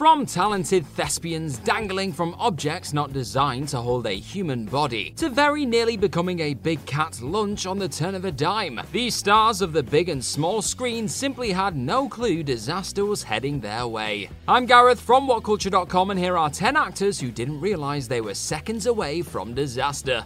From talented thespians dangling from objects not designed to hold a human body, to very nearly becoming a big cat lunch on the turn of a dime, these stars of the big and small screen simply had no clue disaster was heading their way. I'm Gareth from WhatCulture.com, and here are 10 actors who didn't realize they were seconds away from disaster.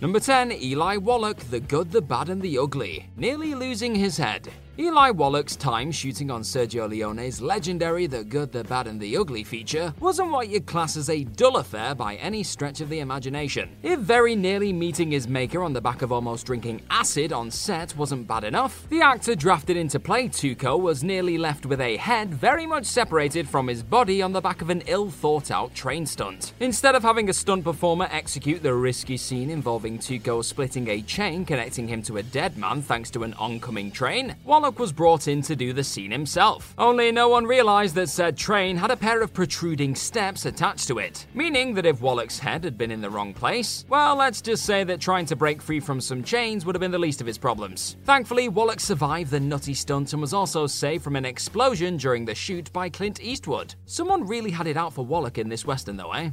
Number 10, Eli Wallach, the good, the bad, and the ugly, nearly losing his head. Eli Wallach's time shooting on Sergio Leone's legendary The Good, the Bad, and the Ugly feature wasn't what you'd class as a dull affair by any stretch of the imagination. If very nearly meeting his maker on the back of almost drinking acid on set wasn't bad enough, the actor drafted into play Tuco was nearly left with a head very much separated from his body on the back of an ill thought out train stunt. Instead of having a stunt performer execute the risky scene involving Tuco splitting a chain connecting him to a dead man thanks to an oncoming train, Wallach was brought in to do the scene himself. Only no one realized that said train had a pair of protruding steps attached to it, meaning that if Wallach's head had been in the wrong place, well, let's just say that trying to break free from some chains would have been the least of his problems. Thankfully, Wallach survived the nutty stunt and was also saved from an explosion during the shoot by Clint Eastwood. Someone really had it out for Wallach in this western, though, eh?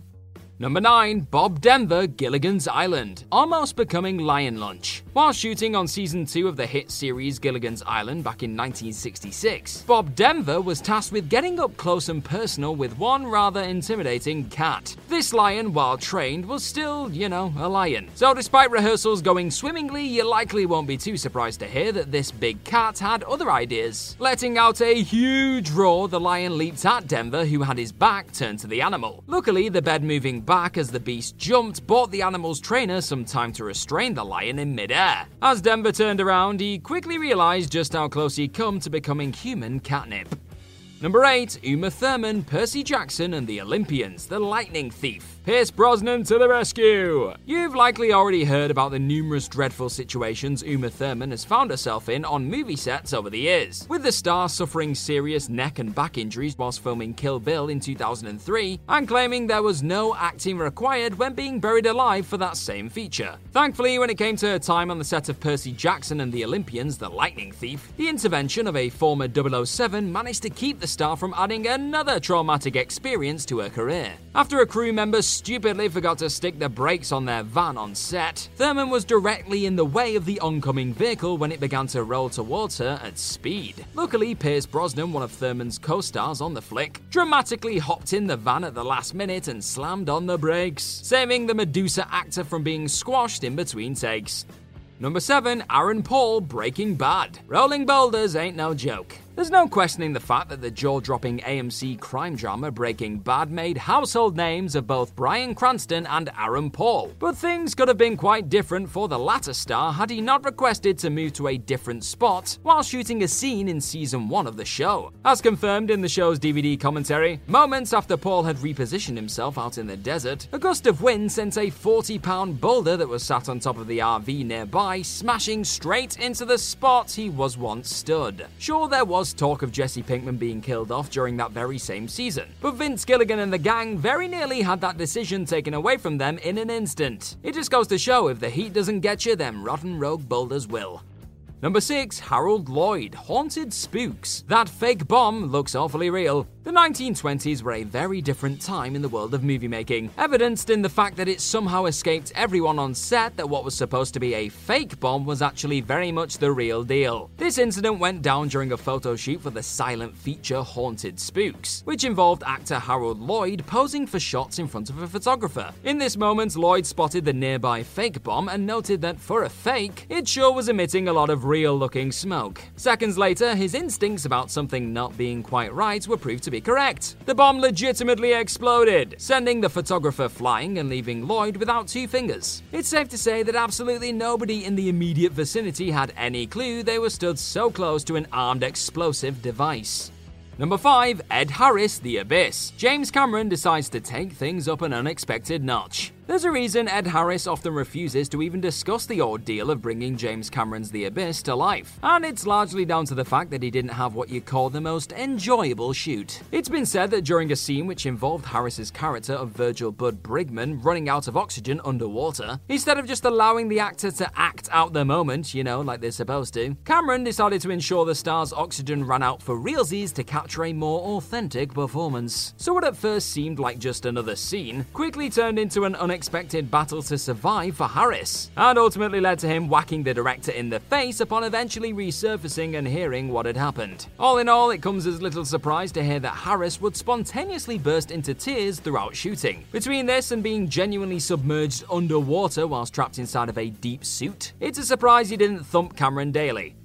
Number 9, Bob Denver, Gilligan's Island, almost becoming Lion Lunch. While shooting on season 2 of the hit series Gilligan's Island back in 1966, Bob Denver was tasked with getting up close and personal with one rather intimidating cat. This lion, while trained, was still, you know, a lion. So despite rehearsals going swimmingly, you likely won't be too surprised to hear that this big cat had other ideas. Letting out a huge roar, the lion leaped at Denver, who had his back turned to the animal. Luckily, the bed moving back as the beast jumped bought the animal's trainer some time to restrain the lion in midair. As Denver turned around, he quickly realized just how close he'd come to becoming human catnip. Number 8, Uma Thurman, Percy Jackson, and the Olympians, The Lightning Thief. Pierce Brosnan to the rescue! You've likely already heard about the numerous dreadful situations Uma Thurman has found herself in on movie sets over the years, with the star suffering serious neck and back injuries whilst filming Kill Bill in 2003, and claiming there was no acting required when being buried alive for that same feature. Thankfully, when it came to her time on the set of Percy Jackson and the Olympians, The Lightning Thief, the intervention of a former 007 managed to keep the star from adding another traumatic experience to her career. After a crew member stupidly forgot to stick the brakes on their van on set, Thurman was directly in the way of the oncoming vehicle when it began to roll towards her at speed. Luckily, Pierce Brosnan, one of Thurman's co stars on the flick, dramatically hopped in the van at the last minute and slammed on the brakes, saving the Medusa actor from being squashed in between takes. Number 7, Aaron Paul, Breaking Bad. Rolling boulders ain't no joke. There's no questioning the fact that the jaw dropping AMC crime drama Breaking Bad made household names of both Bryan Cranston and Aaron Paul. But things could have been quite different for the latter star had he not requested to move to a different spot while shooting a scene in season 1 of the show. As confirmed in the show's DVD commentary, moments after Paul had repositioned himself out in the desert, a gust of wind sent a 40 pound boulder that was sat on top of the RV nearby smashing straight into the spot he was once stood. Sure, there was was talk of Jesse Pinkman being killed off during that very same season, but Vince Gilligan and the gang very nearly had that decision taken away from them in an instant. It just goes to show if the heat doesn't get you, then rotten rogue boulders will. Number 6, Harold Lloyd, Haunted Spooks. That fake bomb looks awfully real. The 1920s were a very different time in the world of movie making, evidenced in the fact that it somehow escaped everyone on set that what was supposed to be a fake bomb was actually very much the real deal. This incident went down during a photo shoot for the silent feature Haunted Spooks, which involved actor Harold Lloyd posing for shots in front of a photographer. In this moment, Lloyd spotted the nearby fake bomb and noted that for a fake, it sure was emitting a lot of real looking smoke. Seconds later, his instincts about something not being quite right were proved to be correct. The bomb legitimately exploded, sending the photographer flying and leaving Lloyd without two fingers. It's safe to say that absolutely nobody in the immediate vicinity had any clue they were stood so close to an armed explosive device. Number 5, Ed Harris, The Abyss. James Cameron decides to take things up an unexpected notch. There's a reason Ed Harris often refuses to even discuss the ordeal of bringing James Cameron's The Abyss to life, and it's largely down to the fact that he didn't have what you call the most enjoyable shoot. It's been said that during a scene which involved Harris's character of Virgil Bud Brigman running out of oxygen underwater, instead of just allowing the actor to act out the moment, you know, like they're supposed to, Cameron decided to ensure the star's oxygen ran out for realsies to capture a more authentic performance. So what at first seemed like just another scene quickly turned into an unexpected unexpected battle to survive for Harris, and ultimately led to him whacking the director in the face upon eventually resurfacing and hearing what had happened. All in all, it comes as little surprise to hear that Harris would spontaneously burst into tears throughout shooting. Between this and being genuinely submerged underwater whilst trapped inside of a deep suit, it's a surprise he didn't thump Cameron daily.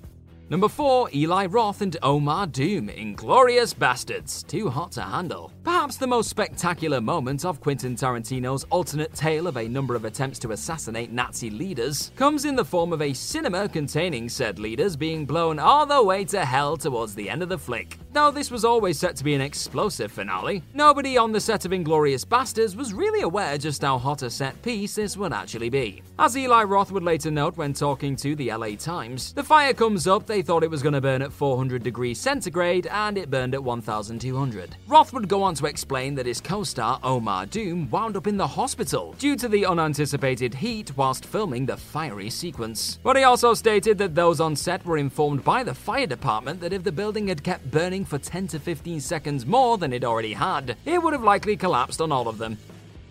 Number 4, Eli Roth and Omar Doom, Inglourious Basterds, Too Hot to Handle. Perhaps the most spectacular moment of Quentin Tarantino's alternate tale of a number of attempts to assassinate Nazi leaders comes in the form of a cinema containing said leaders being blown all the way to hell towards the end of the flick. Though this was always set to be an explosive finale, nobody on the set of Inglourious Basterds was really aware just how hot a set piece this would actually be. As Eli Roth would later note when talking to the LA Times, the fire comes up, they thought it was going to burn at 400 degrees centigrade, and it burned at 1200. Roth would go on to explain that his co star Omar Doom wound up in the hospital due to the unanticipated heat whilst filming the fiery sequence. But he also stated that those on set were informed by the fire department that if the building had kept burning for 10 to 15 seconds more than it already had, it would have likely collapsed on all of them.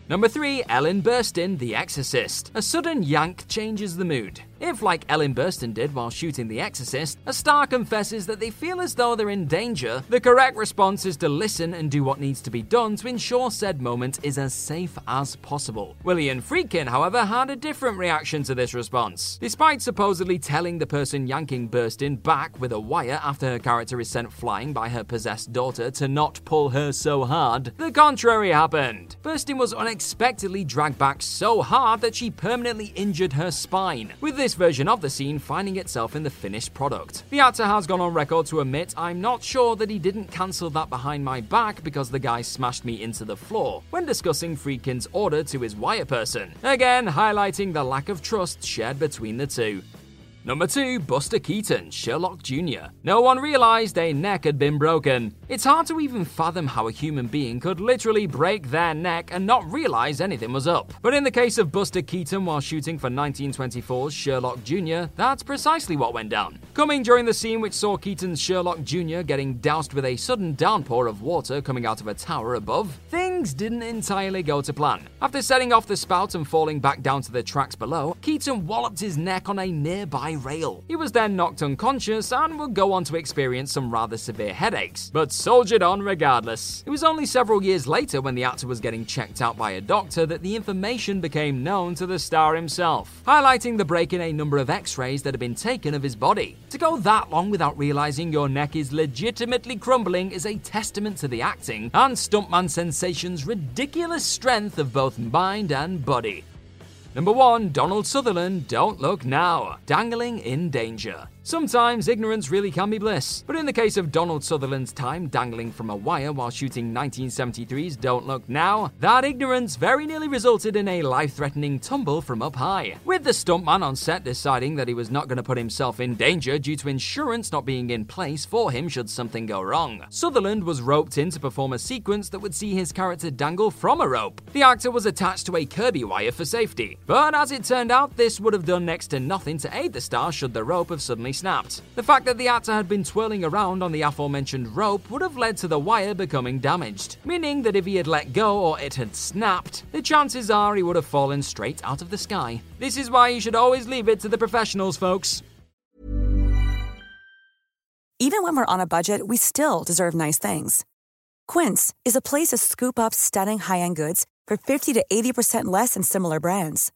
Number 3, Ellen Burstyn, The Exorcist. A sudden yank changes the mood. If, like Ellen Burstyn did while shooting The Exorcist, a star confesses that they feel as though they're in danger, the correct response is to listen and do what needs to be done to ensure said moment is as safe as possible. William Friedkin, however, had a different reaction to this response. Despite supposedly telling the person yanking Burstyn back with a wire after her character is sent flying by her possessed daughter to not pull her so hard, the contrary happened. Burstyn was unexpectedly dragged back so hard that she permanently injured her spine. With this this version of the scene finding itself in the finished product. The actor has gone on record to admit, I'm not sure that he didn't cancel that behind my back because the guy smashed me into the floor when discussing Friedkin's order to his wire person, again highlighting the lack of trust shared between the two. Number 2, Buster Keaton, Sherlock Jr. No one realized a neck had been broken. It's hard to even fathom how a human being could literally break their neck and not realize anything was up. But in the case of Buster Keaton while shooting for 1924's Sherlock Jr., that's precisely what went down. Coming during the scene which saw Keaton's Sherlock Jr. getting doused with a sudden downpour of water coming out of a tower above, things didn't entirely go to plan. After setting off the spout and falling back down to the tracks below, Keaton walloped his neck on a nearby rail. He was then knocked unconscious and would go on to experience some rather severe headaches, but soldiered on regardless. It was only several years later when the actor was getting checked out by a doctor that the information became known to the star himself, highlighting the break in a number of x rays that had been taken of his body. To go that long without realizing your neck is legitimately crumbling is a testament to the acting and stuntman sensation's ridiculous strength of both mind and body. Number 1, Donald Sutherland, Don't Look Now, Dangling in Danger. Sometimes ignorance really can be bliss, but in the case of Donald Sutherland's time dangling from a wire while shooting 1973's Don't Look Now, that ignorance very nearly resulted in a life threatening tumble from up high, with the stuntman on set deciding that he was not going to put himself in danger due to insurance not being in place for him should something go wrong. Sutherland was roped in to perform a sequence that would see his character dangle from a rope. The actor was attached to a Kirby wire for safety, but as it turned out, this would have done next to nothing to aid the star should the rope have suddenly snapped. The fact that the actor had been twirling around on the aforementioned rope would have led to the wire becoming damaged, meaning that if he had let go or it had snapped, the chances are he would have fallen straight out of the sky. This is why you should always leave it to the professionals, folks. Even when we're on a budget, we still deserve nice things. Quince is a place to scoop up stunning high end goods for 50 to 80% less than similar brands.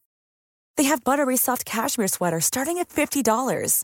They have buttery soft cashmere sweaters starting at $50,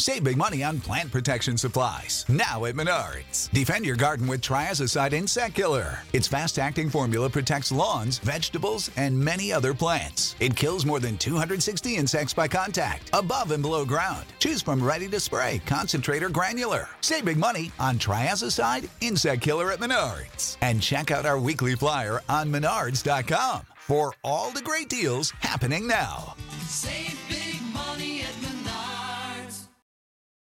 Save big money on plant protection supplies. Now at Menards. Defend your garden with Triazicide Insect Killer. Its fast acting formula protects lawns, vegetables, and many other plants. It kills more than 260 insects by contact, above and below ground. Choose from ready to spray, concentrate, or granular. Save big money on Triazicide Insect Killer at Menards. And check out our weekly flyer on Menards.com for all the great deals happening now. Save